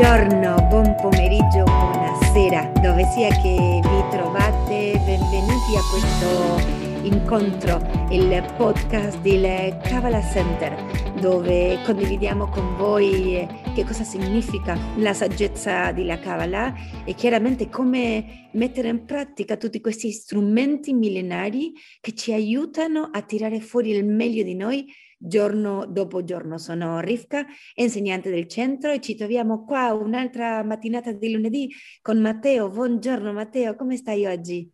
Buongiorno, buon pomeriggio, buonasera, dove sia che vi trovate, benvenuti a questo incontro, il podcast del Kavala Center, dove condividiamo con voi che cosa significa la saggezza della Kabbalah e chiaramente come mettere in pratica tutti questi strumenti millenari che ci aiutano a tirare fuori il meglio di noi giorno dopo giorno. Sono Rivka, insegnante del centro e ci troviamo qua un'altra mattinata di lunedì con Matteo. Buongiorno Matteo, come stai oggi?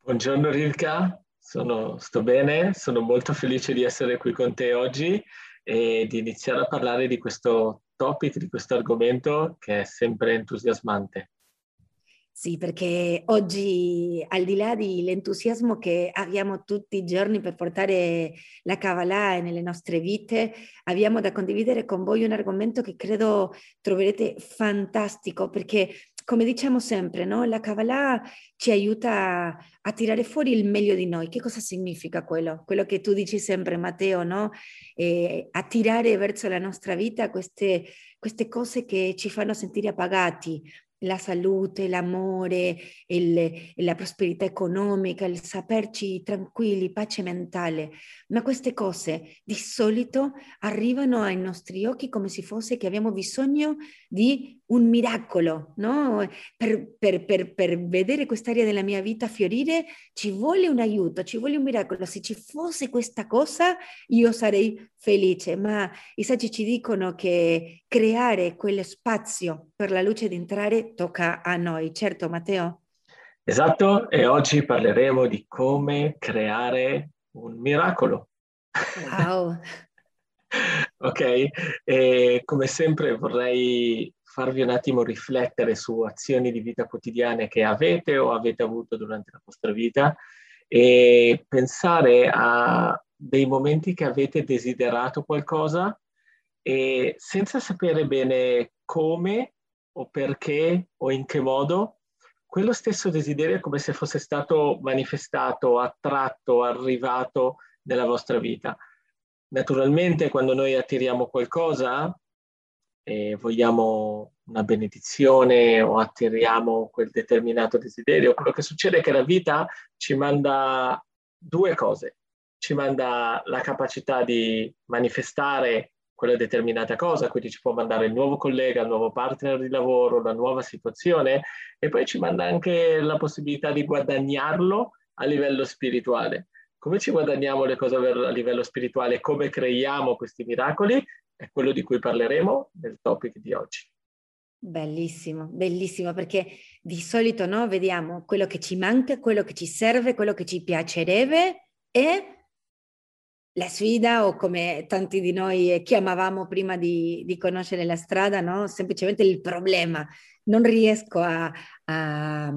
Buongiorno Rivka, sono, sto bene, sono molto felice di essere qui con te oggi e di iniziare a parlare di questo topic, di questo argomento che è sempre entusiasmante. Sì, perché oggi, al di là dell'entusiasmo che abbiamo tutti i giorni per portare la Kabbalah nelle nostre vite, abbiamo da condividere con voi un argomento che credo troverete fantastico, perché come diciamo sempre, no? la Kabbalah ci aiuta a tirare fuori il meglio di noi. Che cosa significa quello? Quello che tu dici sempre, Matteo, no? Eh, a tirare verso la nostra vita queste, queste cose che ci fanno sentire appagati, la salute, l'amore, il, la prosperità economica, il saperci tranquilli, pace mentale. Ma queste cose di solito arrivano ai nostri occhi come se fosse che abbiamo bisogno di un miracolo, no? Per, per, per, per vedere quest'area della mia vita fiorire ci vuole un aiuto, ci vuole un miracolo. Se ci fosse questa cosa io sarei felice, ma i saggi ci dicono che creare quello spazio per la luce di entrare tocca a noi, certo Matteo? Esatto, e oggi parleremo di come creare un miracolo. Wow! Ok, e come sempre vorrei farvi un attimo riflettere su azioni di vita quotidiane che avete o avete avuto durante la vostra vita e pensare a dei momenti che avete desiderato qualcosa e senza sapere bene come o perché o in che modo, quello stesso desiderio è come se fosse stato manifestato, attratto, arrivato nella vostra vita. Naturalmente quando noi attiriamo qualcosa e vogliamo una benedizione o attiriamo quel determinato desiderio, quello che succede è che la vita ci manda due cose. Ci manda la capacità di manifestare quella determinata cosa, quindi ci può mandare il nuovo collega, il nuovo partner di lavoro, la nuova situazione e poi ci manda anche la possibilità di guadagnarlo a livello spirituale. Come ci guadagniamo le cose a livello spirituale, come creiamo questi miracoli, è quello di cui parleremo nel topic di oggi. Bellissimo, bellissimo, perché di solito no, vediamo quello che ci manca, quello che ci serve, quello che ci piacerebbe e la sfida o come tanti di noi chiamavamo prima di, di conoscere la strada, no? semplicemente il problema. Non riesco a, a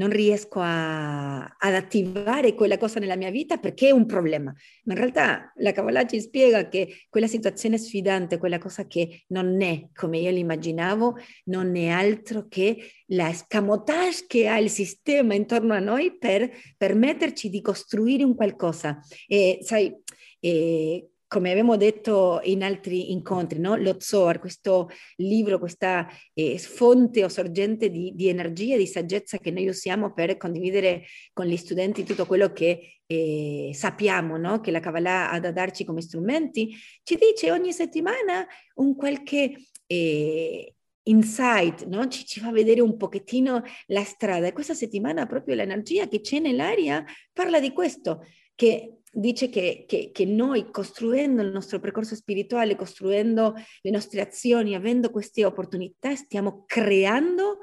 non riesco a, ad attivare quella cosa nella mia vita perché è un problema. Ma in realtà la Kabbalah ci spiega che quella situazione sfidante, quella cosa che non è come io l'immaginavo, non è altro che la escamotage che ha il sistema intorno a noi per permetterci di costruire un qualcosa. E sai, e come abbiamo detto in altri incontri, no? lo Zohar, questo libro, questa eh, fonte o sorgente di, di, energia, di saggezza che noi usiamo per condividere con gli studenti tutto quello che eh, sappiamo no? che la Kabbalah ha da darci come strumenti, ci dice ogni settimana un qualche... Eh, insight, no? ci, ci, fa vedere un pochettino la strada. E questa settimana proprio l'energia che c'è nell'aria parla di questo, che dice che, che, che, noi costruendo il nostro percorso spirituale, costruendo le nostre azioni, avendo queste opportunità, stiamo creando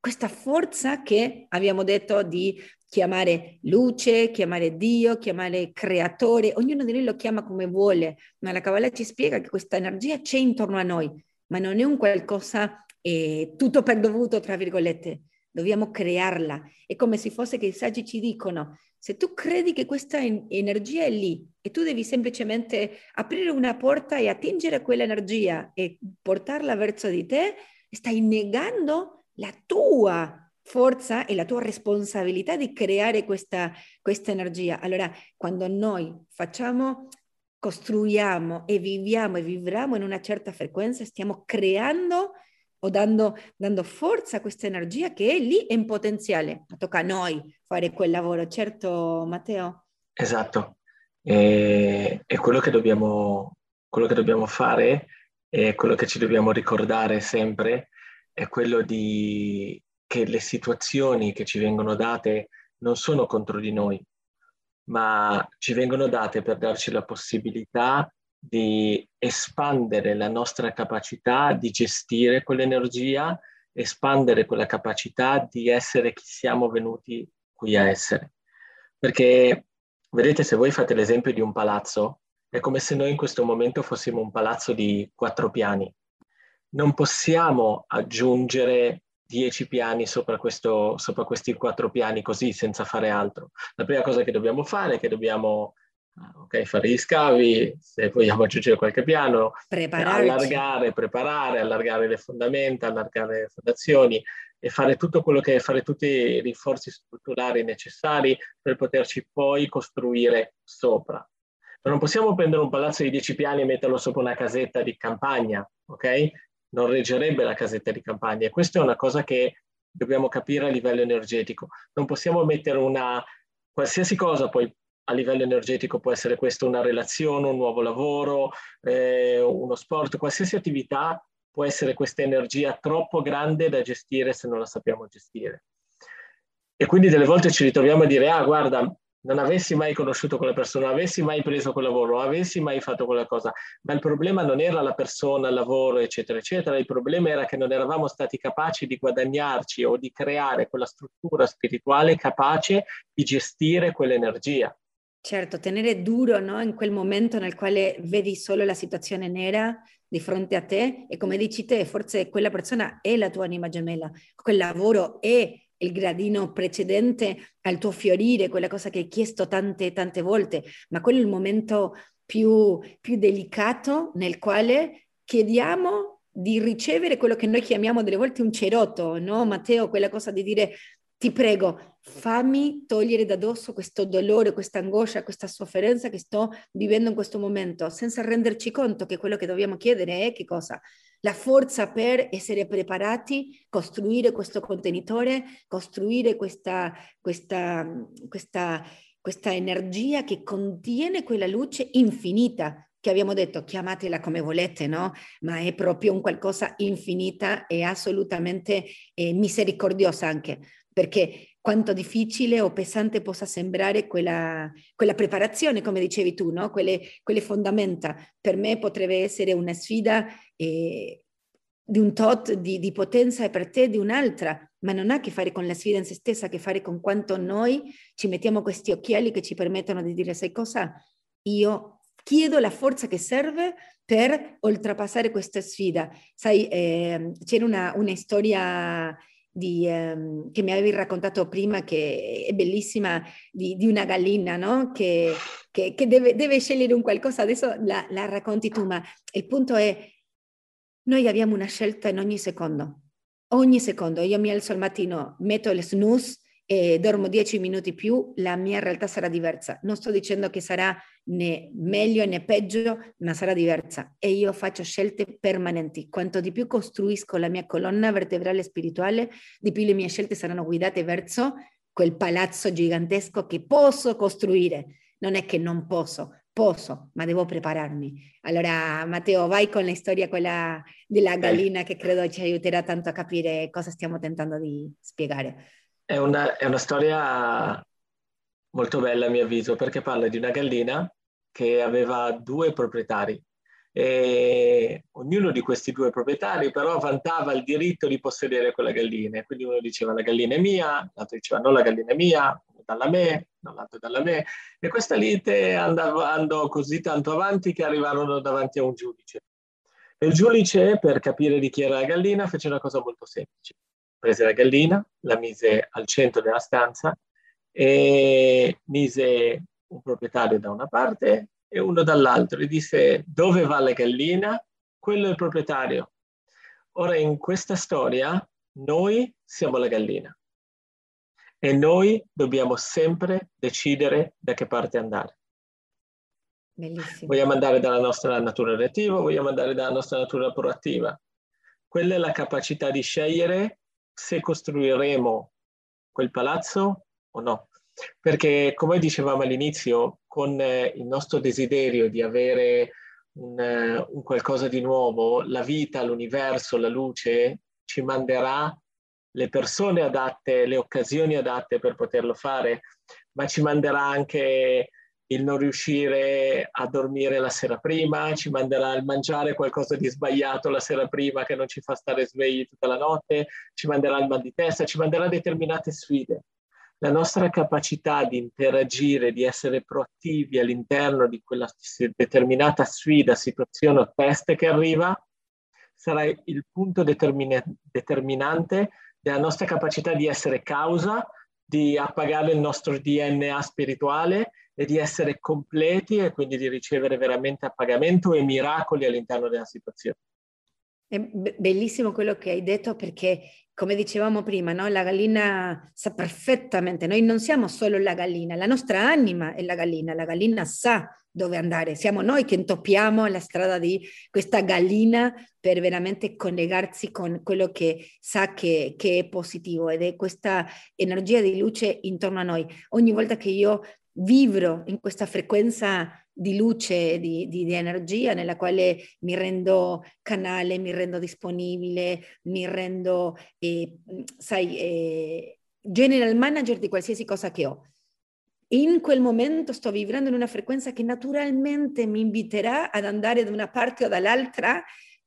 questa forza che abbiamo detto di chiamare luce, chiamare Dio, chiamare creatore, ognuno di noi lo chiama come vuole, ma la Kabbalah ci spiega che questa energia c'è intorno a noi, ma non è un qualcosa eh, tutto per dovuto, tra virgolette, dobbiamo crearla. È come se fosse che i saggi ci dicono, se tu credi che questa energia è lì e tu devi semplicemente aprire una porta e attingere quell'energia e portarla verso di te, stai negando la tua forza e la tua responsabilità di creare questa, questa energia. Allora, quando noi facciamo, costruiamo e viviamo e viviamo in una certa frequenza, stiamo creando o dando, dando forza a questa energia che è lì in potenziale. Tocca a noi fare quel lavoro, certo Matteo? Esatto, e, e quello, che dobbiamo, quello che dobbiamo fare e quello che ci dobbiamo ricordare sempre è quello di che le situazioni che ci vengono date non sono contro di noi, ma ci vengono date per darci la possibilità di espandere la nostra capacità di gestire quell'energia, espandere quella capacità di essere chi siamo venuti qui a essere. Perché, vedete, se voi fate l'esempio di un palazzo, è come se noi in questo momento fossimo un palazzo di quattro piani. Non possiamo aggiungere dieci piani sopra, questo, sopra questi quattro piani così senza fare altro. La prima cosa che dobbiamo fare è che dobbiamo okay, fare gli scavi, se vogliamo aggiungere qualche piano, allargare, preparare, allargare le fondamenta, allargare le fondazioni e fare tutto quello che è, fare tutti i rinforzi strutturali necessari per poterci poi costruire sopra. Ma non possiamo prendere un palazzo di 10 piani e metterlo sopra una casetta di campagna, ok? Non reggerebbe la casetta di campagna e questa è una cosa che dobbiamo capire a livello energetico. Non possiamo mettere una qualsiasi cosa poi a livello energetico può essere questo una relazione, un nuovo lavoro, eh, uno sport, qualsiasi attività può essere questa energia troppo grande da gestire se non la sappiamo gestire. E quindi delle volte ci ritroviamo a dire, ah guarda, non avessi mai conosciuto quella persona, non avessi mai preso quel lavoro, non avessi mai fatto quella cosa, ma il problema non era la persona, il lavoro, eccetera, eccetera, il problema era che non eravamo stati capaci di guadagnarci o di creare quella struttura spirituale capace di gestire quell'energia. Certo, tenere duro no? in quel momento nel quale vedi solo la situazione nera di fronte a te e come dici te, forse quella persona è la tua anima gemella, quel lavoro è il gradino precedente al tuo fiorire, quella cosa che hai chiesto tante tante volte, ma quello è il momento più, più delicato nel quale chiediamo di ricevere quello che noi chiamiamo delle volte un cerotto, no Matteo? Quella cosa di dire ti prego, fammi togliere da dosso questo dolore, questa angoscia, questa sofferenza che sto vivendo in questo momento, senza renderci conto che quello che dobbiamo chiedere è che cosa? La forza per essere preparati, costruire questo contenitore, costruire questa, questa, questa, questa energia che contiene quella luce infinita che abbiamo detto, chiamatela come volete, no? Ma è proprio un qualcosa infinita e assolutamente eh, misericordiosa anche perché quanto difficile o pesante possa sembrare quella, quella preparazione, come dicevi tu, no? quelle, quelle, fondamenta. Per me potrebbe essere una sfida eh, di un tot di, di, potenza e per te di un'altra, ma non ha a che fare con la sfida in se stessa, ha a che fare con quanto noi ci mettiamo questi occhiali che ci permettono di dire, sai cosa? Io chiedo la forza che serve per oltrepassare questa sfida. Sai, eh, c'era una, una storia di, ehm, che mi avevi raccontato prima, che è bellissima, di, di una gallina, no? Che, che, che deve, deve, scegliere un qualcosa, adesso la, la racconti tu, ma il punto è, noi abbiamo una scelta in ogni secondo, ogni secondo, io mi alzo al mattino, metto il snooze e dormo dieci minuti più, la mia realtà sarà diversa. Non sto dicendo che sarà né meglio né peggio, ma sarà diversa. E io faccio scelte permanenti. Quanto di più costruisco la mia colonna vertebrale spirituale, di più le mie scelte saranno guidate verso quel palazzo gigantesco che posso costruire. Non è che non posso, posso, ma devo prepararmi. Allora, Matteo, vai con la storia quella della gallina che credo ci aiuterà tanto a capire cosa stiamo tentando di spiegare. È una, è una storia molto bella a mio avviso perché parla di una gallina che aveva due proprietari e ognuno di questi due proprietari però vantava il diritto di possedere quella gallina. Quindi uno diceva la gallina è mia, l'altro diceva no la gallina è mia, dalla me, l'altro dalla me. E questa lite andava, andò così tanto avanti che arrivarono davanti a un giudice. E il giudice, per capire di chi era la gallina, fece una cosa molto semplice prese la gallina, la mise al centro della stanza e mise un proprietario da una parte e uno dall'altro e disse dove va la gallina? Quello è il proprietario. Ora in questa storia noi siamo la gallina e noi dobbiamo sempre decidere da che parte andare. Bellissimo. Vogliamo andare dalla nostra natura reattiva, vogliamo andare dalla nostra natura proattiva. quella è la capacità di scegliere se costruiremo quel palazzo o no. Perché, come dicevamo all'inizio, con eh, il nostro desiderio di avere un, eh, un qualcosa di nuovo, la vita, l'universo, la luce ci manderà le persone adatte, le occasioni adatte per poterlo fare, ma ci manderà anche il non riuscire a dormire la sera prima, ci manderà il mangiare qualcosa di sbagliato la sera prima che non ci fa stare svegli tutta la notte, ci manderà il mal di testa, ci manderà determinate sfide. La nostra capacità di interagire, di essere proattivi all'interno di quella determinata sfida, situazione o test che arriva, sarà il punto determina- determinante della nostra capacità di essere causa, di appagare il nostro DNA spirituale e di essere completi e quindi di ricevere veramente appagamento e miracoli all'interno della situazione. È bellissimo quello che hai detto perché, come dicevamo prima, no? la gallina sa perfettamente, noi non siamo solo la gallina, la nostra anima è la gallina, la gallina sa dove andare, siamo noi che intoppiamo la strada di questa gallina per veramente collegarsi con quello che sa che, che è positivo ed è questa energia di luce intorno a noi. Ogni volta che io vibro in questa frequenza di luce, di, di, di, energia nella quale mi rendo canale, mi rendo disponibile, mi rendo, eh, sai, eh, general manager di qualsiasi cosa che ho. In quel momento sto vibrando in una frequenza che naturalmente mi inviterà ad andare da una parte o dall'altra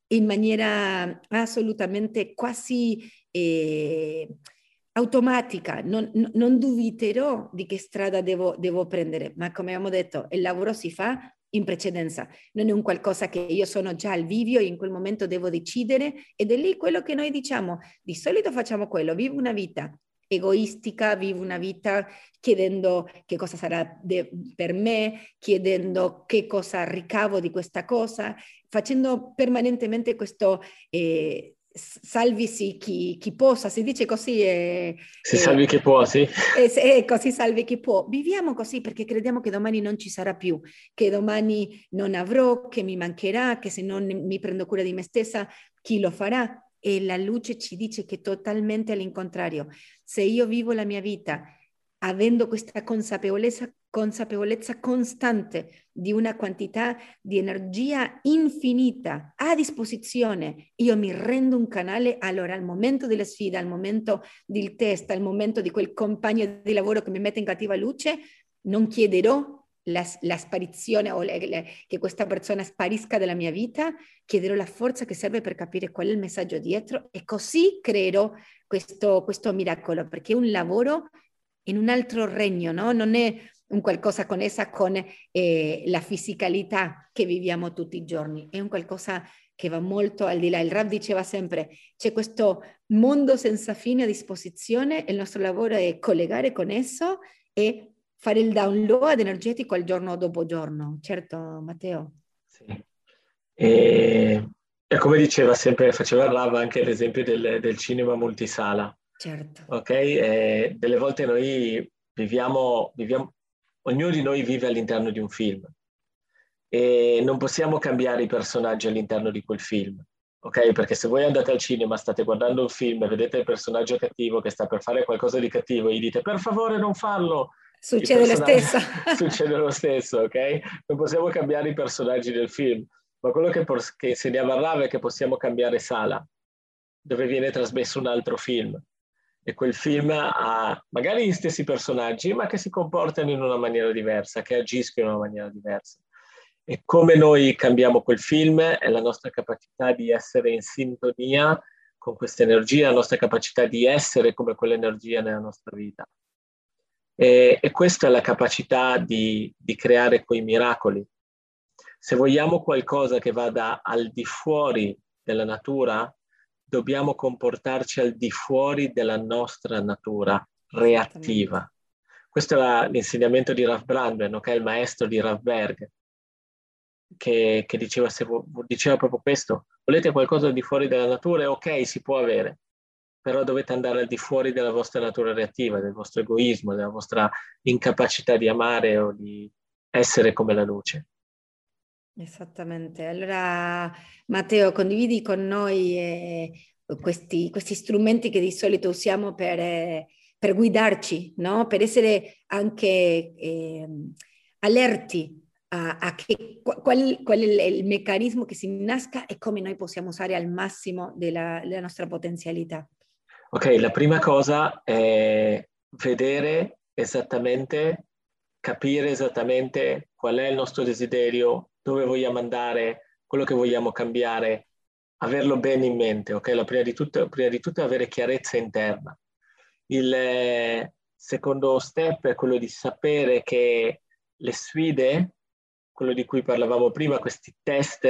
in maniera assolutamente quasi eh, automatica, non, non, dubiterò di che strada devo, devo prendere, ma come abbiamo detto, il lavoro si fa in precedenza, non è un qualcosa che io sono già al vivio e in quel momento devo decidere ed è lì quello che noi diciamo, di solito facciamo quello, vivo una vita egoistica, vivo una vita chiedendo che cosa sarà de- per me, chiedendo che cosa ricavo di questa cosa, facendo permanentemente questo eh, salvisi chi, chi, possa, si dice così. Eh, si eh, salvi chi può, sì. ecco, si salvi chi può. Viviamo così perché crediamo che domani non ci sarà più, che domani non avrò, che mi mancherà, che se non mi prendo cura di me stessa, chi lo farà? E la luce ci dice che totalmente all'incontrario. Se io vivo la mia vita avendo questa consapevolezza, consapevolezza costante di una quantità di energia infinita a disposizione, io mi rendo un canale, allora al momento della sfida, al momento del test, al momento di quel compagno di lavoro che mi mette in cattiva luce, non chiederò la, la sparizione o le, le, che questa persona sparisca dalla mia vita, chiederò la forza che serve per capire qual è il messaggio dietro e così creerò questo, questo miracolo, perché è un lavoro in un altro regno, no? non è un qualcosa connessa con eh, la fisicalità che viviamo tutti i giorni, è un qualcosa che va molto al di là. Il Rab diceva sempre, c'è questo mondo senza fine a disposizione, il nostro lavoro è collegare con esso e fare il download energetico al giorno dopo giorno. Certo, Matteo? Sì. E, e come diceva sempre, faceva Rav anche l'esempio del, del cinema multisala. Certo. Ok? E delle volte noi viviamo, viviamo, ognuno di noi vive all'interno di un film e non possiamo cambiare i personaggi all'interno di quel film. Ok? Perché se voi andate al cinema, state guardando un film e vedete il personaggio cattivo che sta per fare qualcosa di cattivo e gli dite per favore non farlo, Succede lo stesso. succede lo stesso, ok? Non possiamo cambiare i personaggi del film, ma quello che, che insegnava Rav è che possiamo cambiare sala, dove viene trasmesso un altro film e quel film ha magari gli stessi personaggi, ma che si comportano in una maniera diversa, che agiscono in una maniera diversa. E come noi cambiamo quel film è la nostra capacità di essere in sintonia con questa energia, la nostra capacità di essere come quell'energia nella nostra vita. E, e questa è la capacità di, di creare quei miracoli. Se vogliamo qualcosa che vada al di fuori della natura, dobbiamo comportarci al di fuori della nostra natura reattiva. Questo è l'insegnamento di Rav Brandon, che è il maestro di Rav Berg, che, che diceva, diceva, proprio questo. Volete qualcosa al di fuori della natura? Ok, si può avere, però dovete andare al di fuori della vostra natura reattiva, del vostro egoismo, della vostra incapacità di amare o di essere come la luce. Esattamente. Allora, Matteo, condividi con noi eh, questi, questi, strumenti che di solito usiamo per, eh, per guidarci, no? per essere anche eh, allerti a, a che, qual, qual, è il meccanismo che si innasca e come noi possiamo usare al massimo della, della nostra potenzialità. Ok, la prima cosa è vedere esattamente, capire esattamente qual è il nostro desiderio, dove vogliamo andare, quello che vogliamo cambiare, averlo bene in mente, ok? La prima di tutto, prima di tutto è avere chiarezza interna. Il eh, secondo step è quello di sapere che le sfide quello di cui parlavamo prima, questi test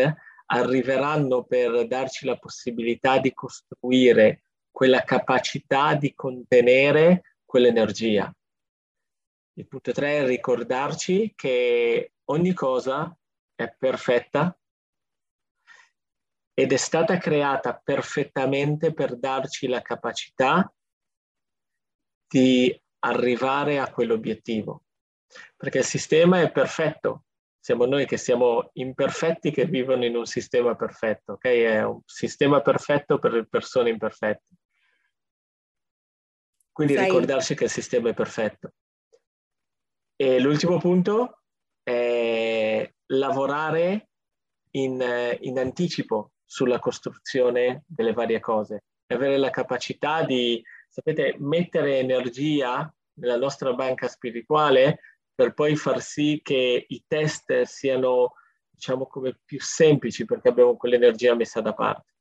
arriveranno per darci la possibilità di costruire quella capacità di contenere quell'energia. Il punto 3 è ricordarci che ogni cosa è perfetta ed è stata creata perfettamente per darci la capacità di arrivare a quell'obiettivo. Perché il sistema è perfetto, siamo noi che siamo imperfetti che vivono in un sistema perfetto, ok? È un sistema perfetto per le persone imperfette. Quindi Sai. ricordarsi che il sistema è perfetto. E l'ultimo punto è lavorare in, in anticipo sulla costruzione delle varie cose, avere la capacità di, sapete, mettere energia nella nostra banca spirituale per poi far sì che i test siano, diciamo, come più semplici perché abbiamo quell'energia messa da parte.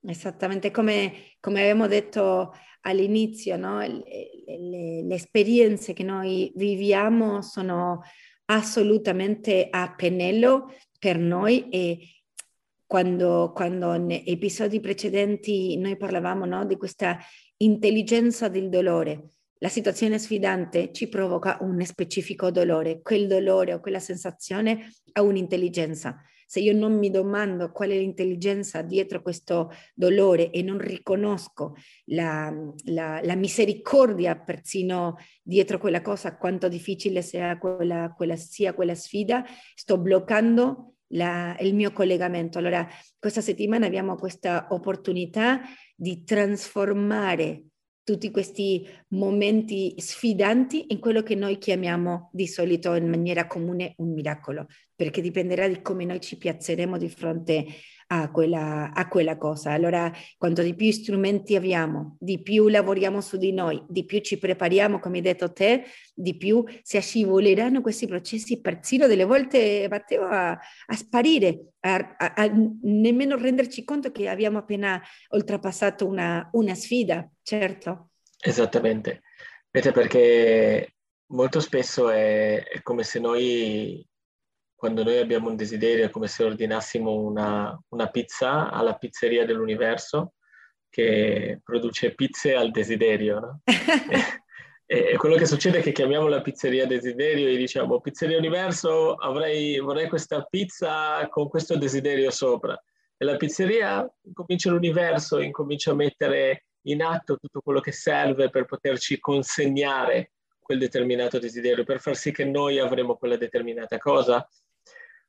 Esattamente come, come abbiamo detto all'inizio, no? le, le, le esperienze che noi viviamo sono assolutamente a pennello per noi e quando, quando in episodi precedenti noi parlavamo no, di questa intelligenza del dolore, la situazione sfidante ci provoca un specifico dolore, quel dolore o quella sensazione ha un'intelligenza. Se io non mi domando qual è l'intelligenza dietro questo dolore e non riconosco la, la, la misericordia persino dietro quella cosa, quanto difficile sia quella, quella, sia quella sfida, sto bloccando la, il mio collegamento. Allora, questa settimana abbiamo questa opportunità di trasformare tutti questi momenti sfidanti in quello che noi chiamiamo di solito in maniera comune un miracolo, perché dipenderà di come noi ci piazzeremo di fronte a quella, a quella cosa. Allora, quanto di più strumenti abbiamo, di più lavoriamo su di noi, di più ci prepariamo, come hai detto te, di più si scivoleranno questi processi, persino delle volte Matteo a, a sparire, a, a, a, nemmeno renderci conto che abbiamo appena oltrepassato una, una sfida, certo. Esattamente, perché molto spesso è, è come se noi quando noi abbiamo un desiderio è come se ordinassimo una, una pizza alla pizzeria dell'universo che produce pizze al desiderio. No? e, e, quello che succede è che chiamiamo la pizzeria desiderio e diciamo pizzeria universo avrei, vorrei questa pizza con questo desiderio sopra. E la pizzeria incomincia l'universo, incomincia a mettere in atto tutto quello che serve per poterci consegnare quel determinato desiderio, per far sì che noi avremo quella determinata cosa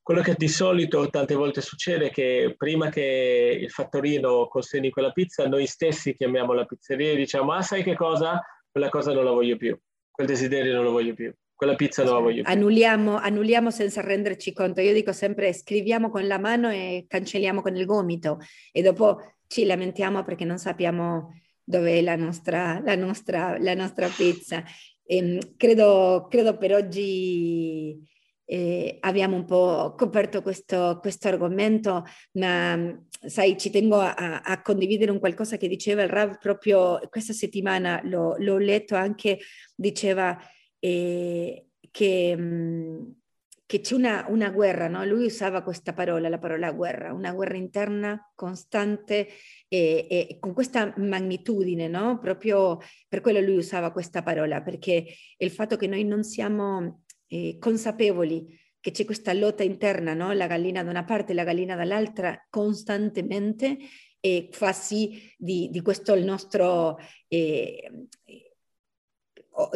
quello che di solito tante volte succede è che prima che il fattorino consegni quella pizza, noi stessi chiamiamo la pizzeria e diciamo, ah sai che cosa? Quella cosa non la voglio più, quel desiderio non lo voglio più, quella pizza non la voglio più. Annulliamo, annulliamo senza renderci conto. Io dico sempre scriviamo con la mano e cancelliamo con il gomito e dopo ci lamentiamo perché non sappiamo dove è la nostra, la nostra, la nostra pizza. E, ehm, credo, credo per oggi eh, abbiamo un po' coperto questo, questo argomento, ma sai, ci tengo a, a, condividere un qualcosa che diceva il Rav proprio questa settimana, l'ho, l'ho letto anche, diceva eh, che, mh, che, c'è una, una guerra, no? lui usava questa parola, la parola guerra, una guerra interna costante e, e con questa magnitudine, no? proprio per quello lui usava questa parola, perché il fatto che noi non siamo eh, consapevoli che c'è questa lotta interna, no? la gallina da una parte e la gallina dall'altra costantemente e fa sì di, di questo il nostro, eh,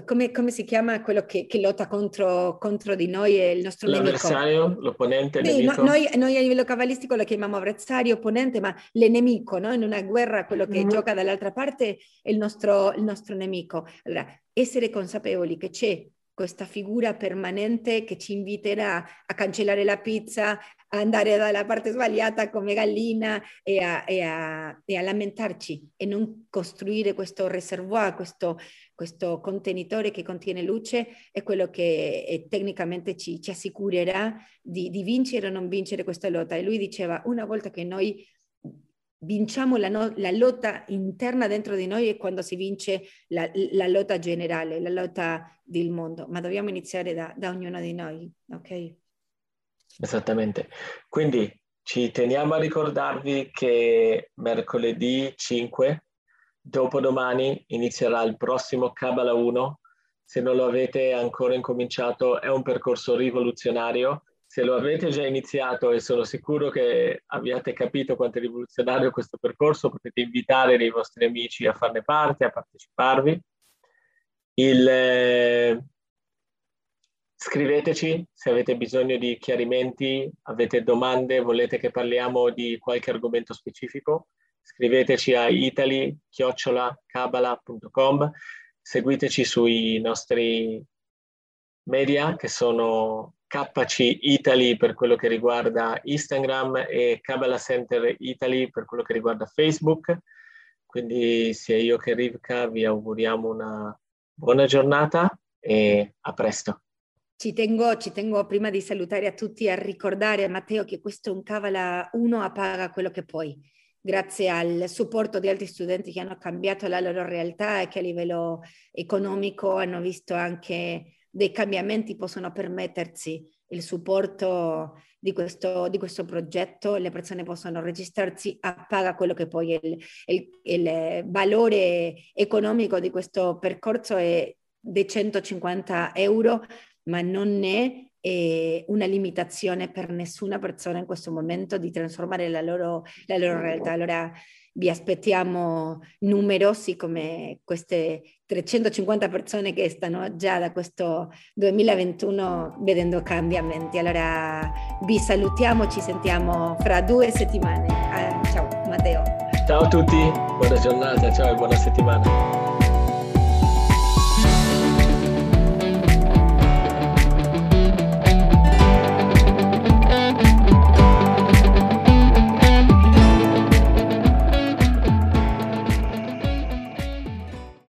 come, come, si chiama quello che, che lotta contro, contro, di noi e il nostro L'avversario, nemico? l'opponente, sì, no, noi, noi, a livello cabalistico lo chiamiamo avversario, opponente, ma l'enemico, no? in una guerra quello che mm-hmm. gioca dall'altra parte è il nostro, il nostro nemico. Allora, essere consapevoli che c'è questa figura permanente che ci inviterà a cancellare la pizza, a andare dalla parte sbagliata come gallina e a, e a, e a lamentarci e non costruire questo reservoir, questo, questo, contenitore che contiene luce, è quello che è, tecnicamente ci, ci assicurerà di, di vincere o non vincere questa lotta. E lui diceva, una volta che noi vinciamo la, no, la, lotta interna dentro di noi è quando si vince la, la lotta generale, la lotta del mondo, ma dobbiamo iniziare da, da ognuno di noi, ok? Esattamente. Quindi ci teniamo a ricordarvi che mercoledì 5, dopodomani, inizierà il prossimo Kabbalah 1. Se non lo avete ancora incominciato, è un percorso rivoluzionario se lo avete già iniziato e sono sicuro che abbiate capito quanto è rivoluzionario questo percorso, potete invitare dei vostri amici a farne parte, a parteciparvi. Il, eh, scriveteci se avete bisogno di chiarimenti, avete domande, volete che parliamo di qualche argomento specifico. Scriveteci a italy-kabbalah.com, seguiteci sui nostri media che sono KC Italy per quello che riguarda Instagram e Kabbalah Center Italy per quello che riguarda Facebook. Quindi sia io che Rivka vi auguriamo una buona giornata e a presto. Ci tengo, ci tengo prima di salutare a tutti a ricordare a Matteo che questo è un Kabbalah 1 a paga quello che puoi. Grazie al supporto di altri studenti che hanno cambiato la loro realtà e che a livello economico hanno visto anche dei cambiamenti possono permettersi il supporto di questo, di questo progetto, le persone possono registrarsi a paga quello che poi è il, il, il valore economico di questo percorso è di 150 euro, ma non è una limitazione per nessuna persona in questo momento di trasformare la loro, la loro realtà. Allora vi aspettiamo numerosi come queste 350 persone che stanno già da questo 2021 vedendo cambiamenti. Allora vi salutiamo, ci sentiamo fra due settimane. Ah, ciao Matteo. Ciao a tutti, buona giornata, ciao e buona settimana.